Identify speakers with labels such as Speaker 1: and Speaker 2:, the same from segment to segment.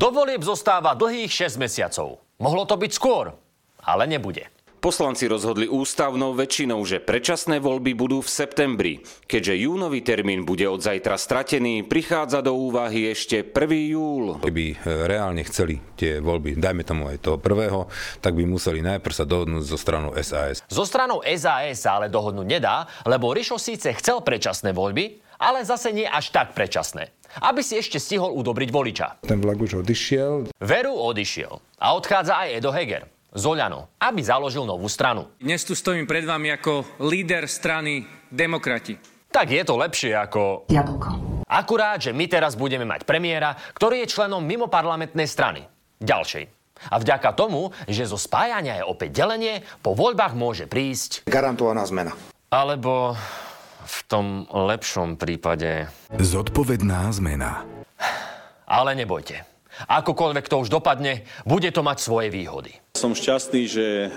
Speaker 1: Do volieb zostáva dlhých 6 mesiacov. Mohlo to byť skôr, ale nebude.
Speaker 2: Poslanci rozhodli ústavnou väčšinou, že predčasné voľby budú v septembri. Keďže júnový termín bude od zajtra stratený, prichádza do úvahy ešte 1. júl.
Speaker 3: Keby e, reálne chceli tie voľby, dajme tomu aj toho prvého, tak by museli najprv sa dohodnúť so stranou SAS.
Speaker 1: So stranou SAS sa ale dohodnúť nedá, lebo Rišo síce chcel predčasné voľby, ale zase nie až tak predčasné. Aby si ešte stihol udobriť voliča.
Speaker 4: Ten vlak už odišiel.
Speaker 1: Veru odišiel. A odchádza aj Edo Heger. Zoľano, aby založil novú stranu.
Speaker 5: Dnes tu stojím pred vami ako líder strany Demokrati.
Speaker 1: Tak je to lepšie ako...
Speaker 6: Jablko.
Speaker 1: Akurát, že my teraz budeme mať premiéra, ktorý je členom mimo parlamentnej strany. Ďalšej. A vďaka tomu, že zo spájania je opäť delenie, po voľbách môže prísť...
Speaker 7: Garantovaná zmena.
Speaker 1: Alebo v tom lepšom prípade...
Speaker 8: Zodpovedná zmena.
Speaker 1: Ale nebojte. Akokoľvek to už dopadne, bude to mať svoje výhody.
Speaker 9: Som šťastný, že e,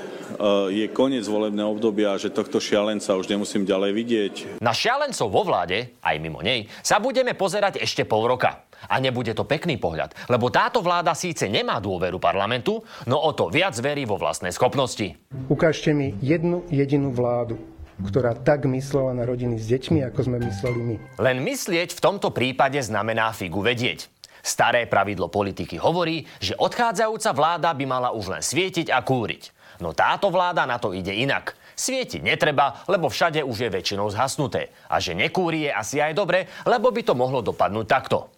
Speaker 9: je koniec volebného obdobia a že tohto šialenca už nemusím ďalej vidieť.
Speaker 1: Na šialencov vo vláde, aj mimo nej, sa budeme pozerať ešte pol roka. A nebude to pekný pohľad, lebo táto vláda síce nemá dôveru parlamentu, no o to viac verí vo vlastné schopnosti.
Speaker 4: Ukážte mi jednu jedinú vládu, ktorá tak myslela na rodiny s deťmi, ako sme mysleli my.
Speaker 1: Len myslieť v tomto prípade znamená figu vedieť. Staré pravidlo politiky hovorí, že odchádzajúca vláda by mala už len svietiť a kúriť. No táto vláda na to ide inak. Svietiť netreba, lebo všade už je väčšinou zhasnuté. A že nekúri je asi aj dobre, lebo by to mohlo dopadnúť takto.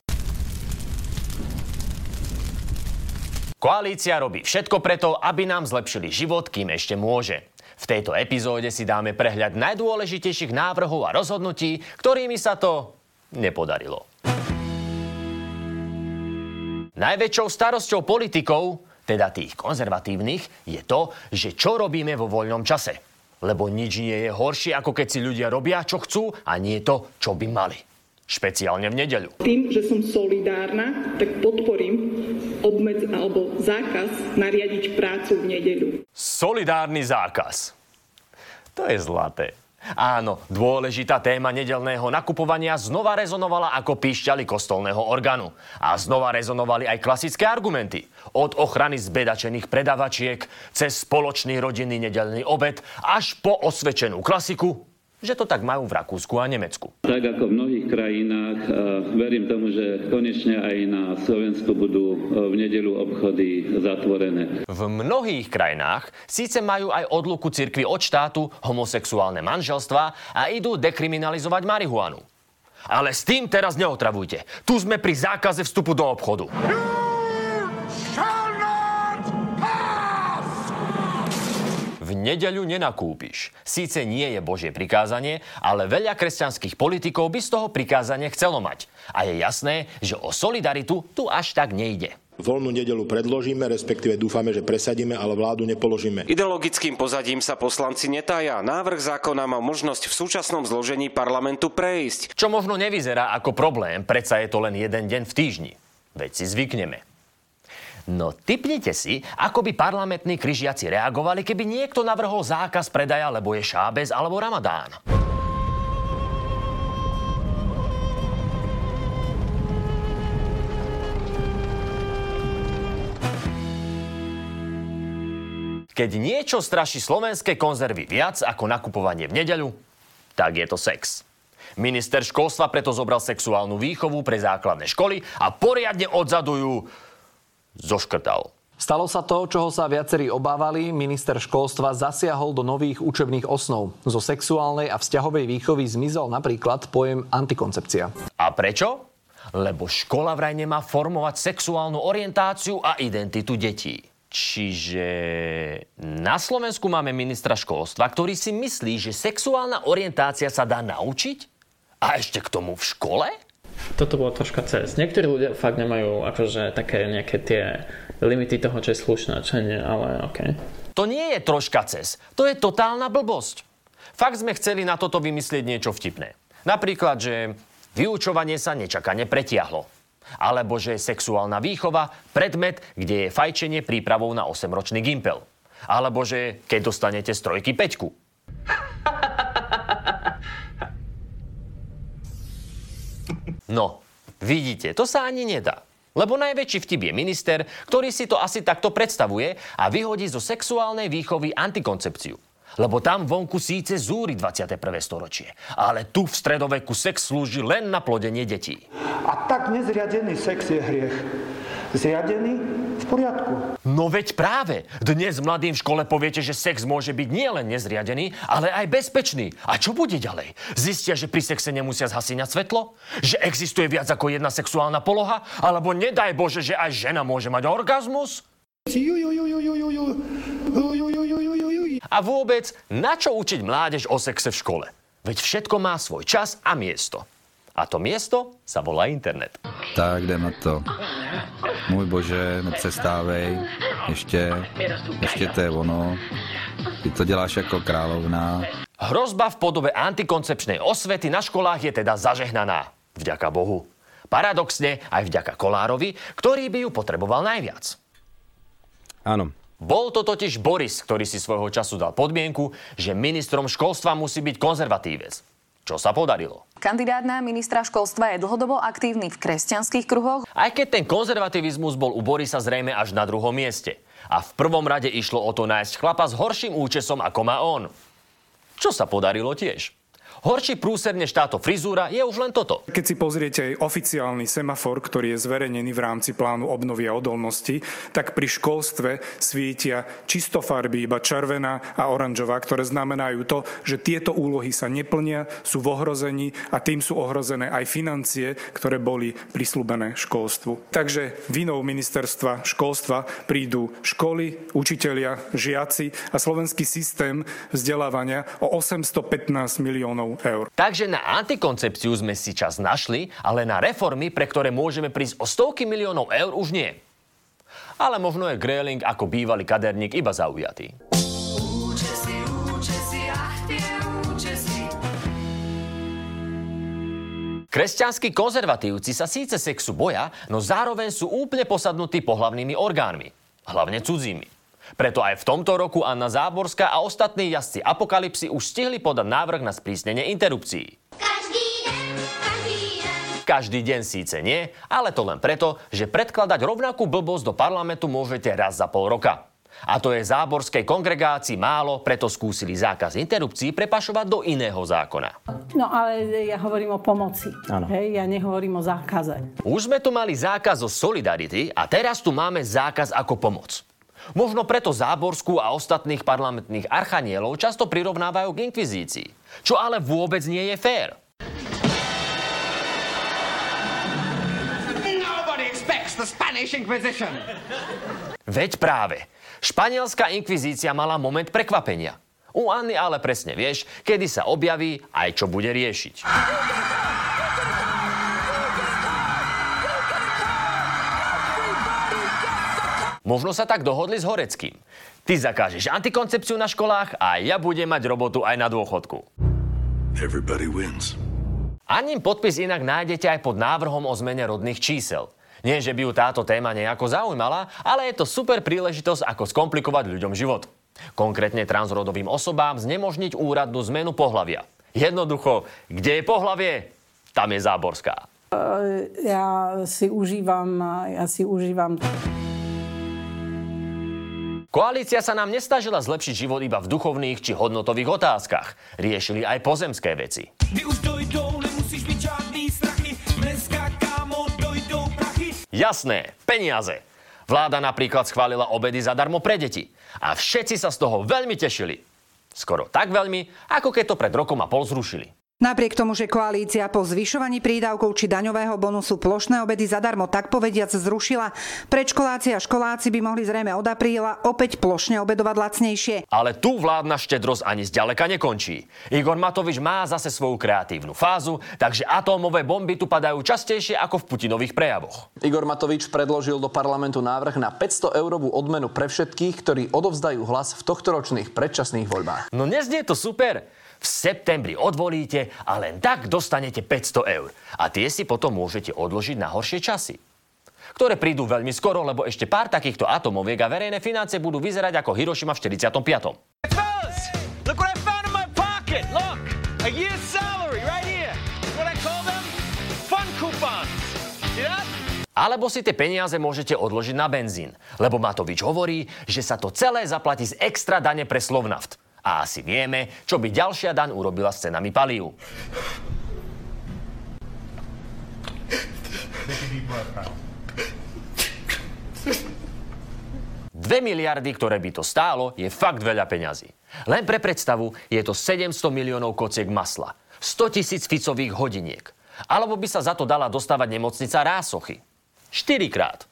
Speaker 1: Koalícia robí všetko preto, aby nám zlepšili život, kým ešte môže. V tejto epizóde si dáme prehľad najdôležitejších návrhov a rozhodnutí, ktorými sa to nepodarilo. Najväčšou starosťou politikov, teda tých konzervatívnych, je to, že čo robíme vo voľnom čase. Lebo nič nie je horšie, ako keď si ľudia robia, čo chcú a nie to, čo by mali. Špeciálne v nedeľu.
Speaker 10: Tým, že som solidárna, tak podporím obmedz alebo zákaz nariadiť prácu v nedeľu.
Speaker 1: Solidárny zákaz. To je zlaté. Áno, dôležitá téma nedelného nakupovania znova rezonovala ako píšťali kostolného orgánu. A znova rezonovali aj klasické argumenty. Od ochrany zbedačených predavačiek, cez spoločný rodinný nedelný obed, až po osvedčenú klasiku, že to tak majú v Rakúsku a Nemecku.
Speaker 11: Tak ako v mnohých krajinách, verím tomu, že konečne aj na Slovensku budú e, v nedelu obchody zatvorené.
Speaker 1: V mnohých krajinách síce majú aj odluku cirkvi od štátu, homosexuálne manželstva a idú dekriminalizovať marihuanu. Ale s tým teraz neotravujte. Tu sme pri zákaze vstupu do obchodu. V nedeľu nenakúpiš. Síce nie je Božie prikázanie, ale veľa kresťanských politikov by z toho prikázanie chcelo mať. A je jasné, že o solidaritu tu až tak nejde.
Speaker 7: Voľnú nedelu predložíme, respektíve dúfame, že presadíme, ale vládu nepoložíme.
Speaker 2: Ideologickým pozadím sa poslanci netája. Návrh zákona má možnosť v súčasnom zložení parlamentu prejsť.
Speaker 1: Čo možno nevyzerá ako problém, predsa je to len jeden deň v týždni. Veď si zvykneme. No typnite si, ako by parlamentní križiaci reagovali, keby niekto navrhol zákaz predaja, lebo je šábez alebo ramadán. Keď niečo straší slovenské konzervy viac ako nakupovanie v nedeľu, tak je to sex. Minister školstva preto zobral sexuálnu výchovu pre základné školy a poriadne odzadujú zoškrtal.
Speaker 12: Stalo sa to, čoho sa viacerí obávali. Minister školstva zasiahol do nových učebných osnov. Zo sexuálnej a vzťahovej výchovy zmizol napríklad pojem antikoncepcia.
Speaker 1: A prečo? Lebo škola vraj nemá formovať sexuálnu orientáciu a identitu detí. Čiže na Slovensku máme ministra školstva, ktorý si myslí, že sexuálna orientácia sa dá naučiť? A ešte k tomu v škole?
Speaker 13: Toto bolo troška cez. Niektorí ľudia fakt nemajú akože také nejaké tie limity toho, čo je slušné, čo nie, ale OK.
Speaker 1: To nie je troška cez. To je totálna blbosť. Fakt sme chceli na toto vymyslieť niečo vtipné. Napríklad, že vyučovanie sa nečakane pretiahlo. Alebo že sexuálna výchova predmet, kde je fajčenie prípravou na 8-ročný gimpel. Alebo že keď dostanete z peťku. No, vidíte, to sa ani nedá. Lebo najväčší vtip je minister, ktorý si to asi takto predstavuje a vyhodí zo sexuálnej výchovy antikoncepciu. Lebo tam vonku síce zúri 21. storočie, ale tu v stredoveku sex slúži len na plodenie detí.
Speaker 6: A tak nezriadený sex je hriech. Zriadený v poriadku.
Speaker 1: No veď práve. Dnes mladým v škole poviete, že sex môže byť nielen nezriadený, ale aj bezpečný. A čo bude ďalej? Zistia, že pri sexe nemusia zhasíňať svetlo? Že existuje viac ako jedna sexuálna poloha? Alebo nedaj Bože, že aj žena môže mať orgazmus? A vôbec, na čo učiť mládež o sexe v škole? Veď všetko má svoj čas a miesto. A to miesto sa volá internet.
Speaker 14: Tak jdem na to. Můj bože, nepřestávej. Ještě, ještě to je ono. Ty to děláš jako královna.
Speaker 1: Hrozba v podobe antikoncepčnej osvety na školách je teda zažehnaná. Vďaka Bohu. Paradoxne aj vďaka Kolárovi, ktorý by ju potreboval najviac.
Speaker 3: Áno.
Speaker 1: Bol to totiž Boris, ktorý si svojho času dal podmienku, že ministrom školstva musí byť konzervatívec. Čo sa podarilo?
Speaker 15: Kandidát na ministra školstva je dlhodobo aktívny v kresťanských kruhoch.
Speaker 1: Aj keď ten konzervativizmus bol u Borisa zrejme až na druhom mieste. A v prvom rade išlo o to nájsť chlapa s horším účesom ako má on. Čo sa podarilo tiež. Horší prúser než táto frizúra je už len toto.
Speaker 16: Keď si pozriete aj oficiálny semafor, ktorý je zverejnený v rámci plánu obnovy a odolnosti, tak pri školstve svietia čisto farby, iba červená a oranžová, ktoré znamenajú to, že tieto úlohy sa neplnia, sú v ohrození a tým sú ohrozené aj financie, ktoré boli prislúbené školstvu. Takže vinou ministerstva školstva prídu školy, učitelia, žiaci a slovenský systém vzdelávania o 815 miliónov eur.
Speaker 1: Takže na antikoncepciu sme si čas našli, ale na reformy, pre ktoré môžeme prísť o stovky miliónov eur, už nie. Ale možno je Gréling ako bývalý kaderník iba zaujatý. Kresťanskí konzervatívci sa síce sexu boja, no zároveň sú úplne posadnutí pohlavnými orgánmi. Hlavne cudzími. Preto aj v tomto roku Anna Záborská a ostatní jazdci Apokalypsy už stihli podať návrh na sprísnenie interrupcií. Každý deň, každý deň. Každý deň síce nie, ale to len preto, že predkladať rovnakú blbosť do parlamentu môžete raz za pol roka. A to je záborskej kongregácii málo, preto skúsili zákaz interrupcií prepašovať do iného zákona.
Speaker 17: No ale ja hovorím o pomoci. Hej, ja nehovorím o zákaze.
Speaker 1: Už sme tu mali zákaz zo Solidarity a teraz tu máme zákaz ako pomoc. Možno preto Záborskú a ostatných parlamentných archanielov často prirovnávajú k inkvizícii. Čo ale vôbec nie je fér. Veď práve. Španielská inkvizícia mala moment prekvapenia. U Anny ale presne vieš, kedy sa objaví aj čo bude riešiť. Možno sa tak dohodli s Horeckým. Ty zakážeš antikoncepciu na školách a ja budem mať robotu aj na dôchodku.
Speaker 18: Everybody wins.
Speaker 1: Aním podpis inak nájdete aj pod návrhom o zmene rodných čísel. Nie, že by ju táto téma nejako zaujímala, ale je to super príležitosť, ako skomplikovať ľuďom život. Konkrétne transrodovým osobám znemožniť úradnú zmenu pohlavia. Jednoducho, kde je pohlavie, tam je Záborská.
Speaker 17: Ja si užívam, ja si užívam
Speaker 1: Koalícia sa nám nestažila zlepšiť život iba v duchovných či hodnotových otázkach. Riešili aj pozemské veci. už dojdou, nemusíš byť žiadný strachy. Dneska, kámo, dojdou prachy. Jasné, peniaze. Vláda napríklad schválila obedy zadarmo pre deti. A všetci sa z toho veľmi tešili. Skoro tak veľmi, ako keď to pred rokom a pol zrušili.
Speaker 19: Napriek tomu, že koalícia po zvyšovaní prídavkov či daňového bonusu plošné obedy zadarmo tak povediac zrušila, predškoláci a školáci by mohli zrejme od apríla opäť plošne obedovať lacnejšie.
Speaker 1: Ale tu vládna štedrosť ani zďaleka nekončí. Igor Matovič má zase svoju kreatívnu fázu, takže atómové bomby tu padajú častejšie ako v Putinových prejavoch.
Speaker 12: Igor Matovič predložil do parlamentu návrh na 500 eurovú odmenu pre všetkých, ktorí odovzdajú hlas v tohtoročných predčasných voľbách.
Speaker 1: No neznie to super? V septembri odvolíte a len tak dostanete 500 eur. A tie si potom môžete odložiť na horšie časy ktoré prídu veľmi skoro, lebo ešte pár takýchto atomoviek a verejné financie budú vyzerať ako Hiroshima v 45. Look what I found in my pocket! Look! A year's salary right here! What I call them? Fun coupons! See that? Alebo si tie peniaze môžete odložiť na benzín, lebo Matovič hovorí, že sa to celé zaplatí z extra dane pre Slovnaft. A asi vieme, čo by ďalšia daň urobila s cenami palív. Dve miliardy, ktoré by to stálo, je fakt veľa peňazí. Len pre predstavu je to 700 miliónov kociek masla, 100 tisíc ficových hodiniek. Alebo by sa za to dala dostávať nemocnica Rásochy. Štyrikrát.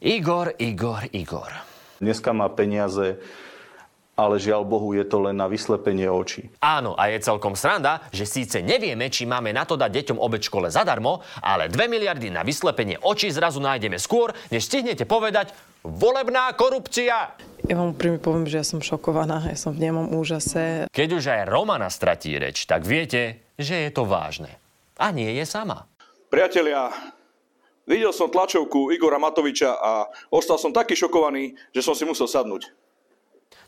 Speaker 1: Igor, Igor, Igor.
Speaker 9: Dneska má peniaze, ale žiaľ Bohu je to len na vyslepenie očí.
Speaker 1: Áno, a je celkom sranda, že síce nevieme, či máme na to dať deťom obec škole zadarmo, ale 2 miliardy na vyslepenie očí zrazu nájdeme skôr, než stihnete povedať volebná korupcia.
Speaker 20: Ja vám úprimne poviem, že ja som šokovaná, ja som v nemom úžase.
Speaker 1: Keď už aj Romana stratí reč, tak viete, že je to vážne. A nie je sama.
Speaker 21: Priatelia, videl som tlačovku Igora Matoviča a ostal som taký šokovaný, že som si musel sadnúť.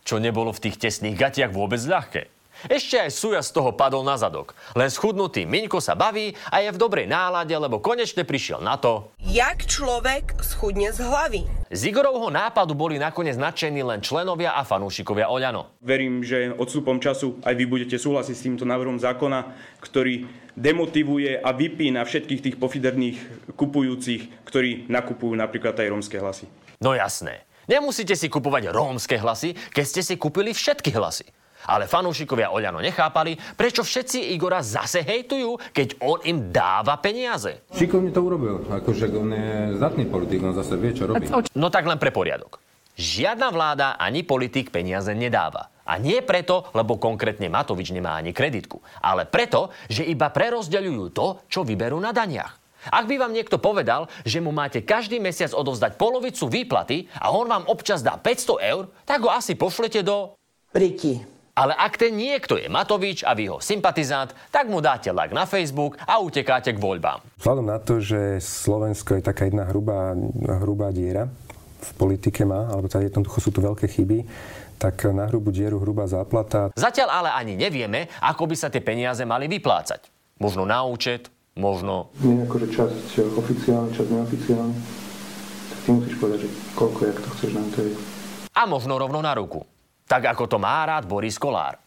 Speaker 1: Čo nebolo v tých tesných gatiach vôbec ľahké. Ešte aj Suja z toho padol na zadok. Len schudnutý Miňko sa baví a je v dobrej nálade, lebo konečne prišiel na to,
Speaker 22: Jak človek schudne z hlavy?
Speaker 1: Z Igorovho nápadu boli nakoniec nadšení len členovia a fanúšikovia Oľano.
Speaker 23: Verím, že odstupom času aj vy budete súhlasiť s týmto návrhom zákona, ktorý demotivuje a vypína všetkých tých pofiderných kupujúcich, ktorí nakupujú napríklad aj rómske hlasy.
Speaker 1: No jasné. Nemusíte si kupovať rómske hlasy, keď ste si kúpili všetky hlasy. Ale fanúšikovia Oľano nechápali, prečo všetci Igora zase hejtujú, keď on im dáva peniaze.
Speaker 3: Šikovne to urobil, akože on je zdatný politik, on zase vie, čo robí.
Speaker 1: No tak len pre poriadok. Žiadna vláda ani politik peniaze nedáva. A nie preto, lebo konkrétne Matovič nemá ani kreditku, ale preto, že iba prerozdeľujú to, čo vyberú na daniach. Ak by vám niekto povedal, že mu máte každý mesiac odovzdať polovicu výplaty a on vám občas dá 500 eur, tak ho asi pošlete do...
Speaker 22: Priti.
Speaker 1: Ale ak ten niekto je Matovič a vy ho sympatizant, tak mu dáte like na Facebook a utekáte k voľbám.
Speaker 24: Vzhľadom na to, že Slovensko je taká jedna hrubá, hrubá diera, v politike má, alebo teda jednoducho sú tu veľké chyby, tak na hrubú dieru hrubá záplata.
Speaker 1: Zatiaľ ale ani nevieme, ako by sa tie peniaze mali vyplácať. Možno na účet, možno...
Speaker 4: Nie akože časť oficiálne, časť neoficiálne. Tak ty musíš povedať, že koľko, jak to chceš nám to je.
Speaker 1: A možno rovno na ruku. Tak ako to má rád Boris Kolár.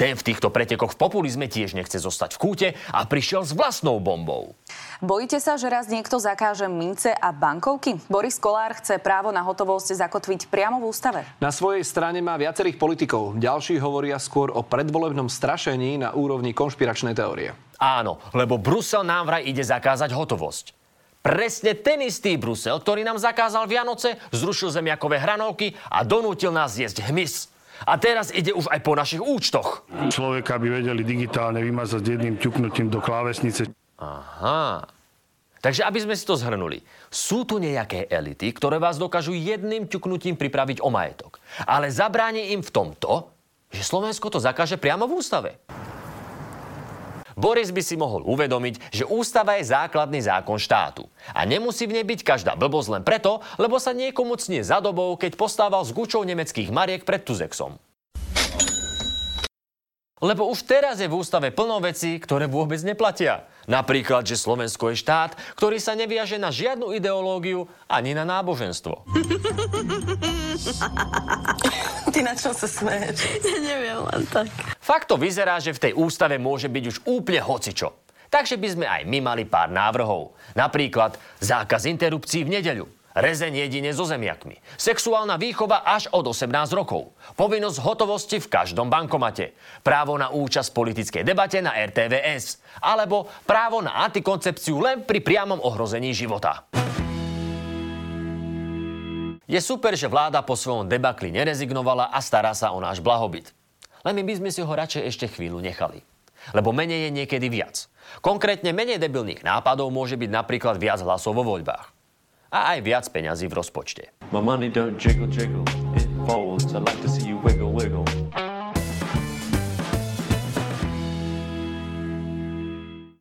Speaker 1: Ten v týchto pretekoch v populizme tiež nechce zostať v kúte a prišiel s vlastnou bombou.
Speaker 15: Bojíte sa, že raz niekto zakáže mince a bankovky? Boris Kolár chce právo na hotovosť zakotviť priamo v ústave.
Speaker 12: Na svojej strane má viacerých politikov. Ďalší hovoria skôr o predvolebnom strašení na úrovni konšpiračnej teórie.
Speaker 1: Áno, lebo Brusel nám vraj ide zakázať hotovosť. Presne ten istý Brusel, ktorý nám zakázal Vianoce, zrušil zemiakové hranolky a donútil nás jesť hmyz. A teraz ide už aj po našich účtoch.
Speaker 25: Človeka by vedeli digitálne vymazať jedným ťuknutím do klávesnice.
Speaker 1: Aha. Takže aby sme si to zhrnuli. Sú tu nejaké elity, ktoré vás dokážu jedným ťuknutím pripraviť o majetok. Ale zabráni im v tom to, že Slovensko to zakáže priamo v ústave. Boris by si mohol uvedomiť, že ústava je základný zákon štátu. A nemusí v nej byť každá blbosť len preto, lebo sa niekomu cnie za dobou, keď postával s gučou nemeckých mariek pred Tuzexom. Lebo už teraz je v ústave plno vecí, ktoré vôbec neplatia. Napríklad, že Slovensko je štát, ktorý sa neviaže na žiadnu ideológiu ani na náboženstvo.
Speaker 22: Ty na čo sa smeješ?
Speaker 15: Ja neviem len tak.
Speaker 1: Fakt to vyzerá, že v tej ústave môže byť už úplne hocičo. Takže by sme aj my mali pár návrhov. Napríklad zákaz interrupcií v nedeľu. Rezeň jedine so zemiakmi. Sexuálna výchova až od 18 rokov. Povinnosť hotovosti v každom bankomate. Právo na účasť v politickej debate na RTVS. Alebo právo na antikoncepciu len pri priamom ohrození života. Je super, že vláda po svojom debakli nerezignovala a stará sa o náš blahobyt. Len my sme si ho radšej ešte chvíľu nechali. Lebo menej je niekedy viac. Konkrétne menej debilných nápadov môže byť napríklad viac hlasov vo voľbách a aj viac peňazí v rozpočte.
Speaker 26: My money don't jiggle jiggle, it folds. I like to see you wiggle wiggle.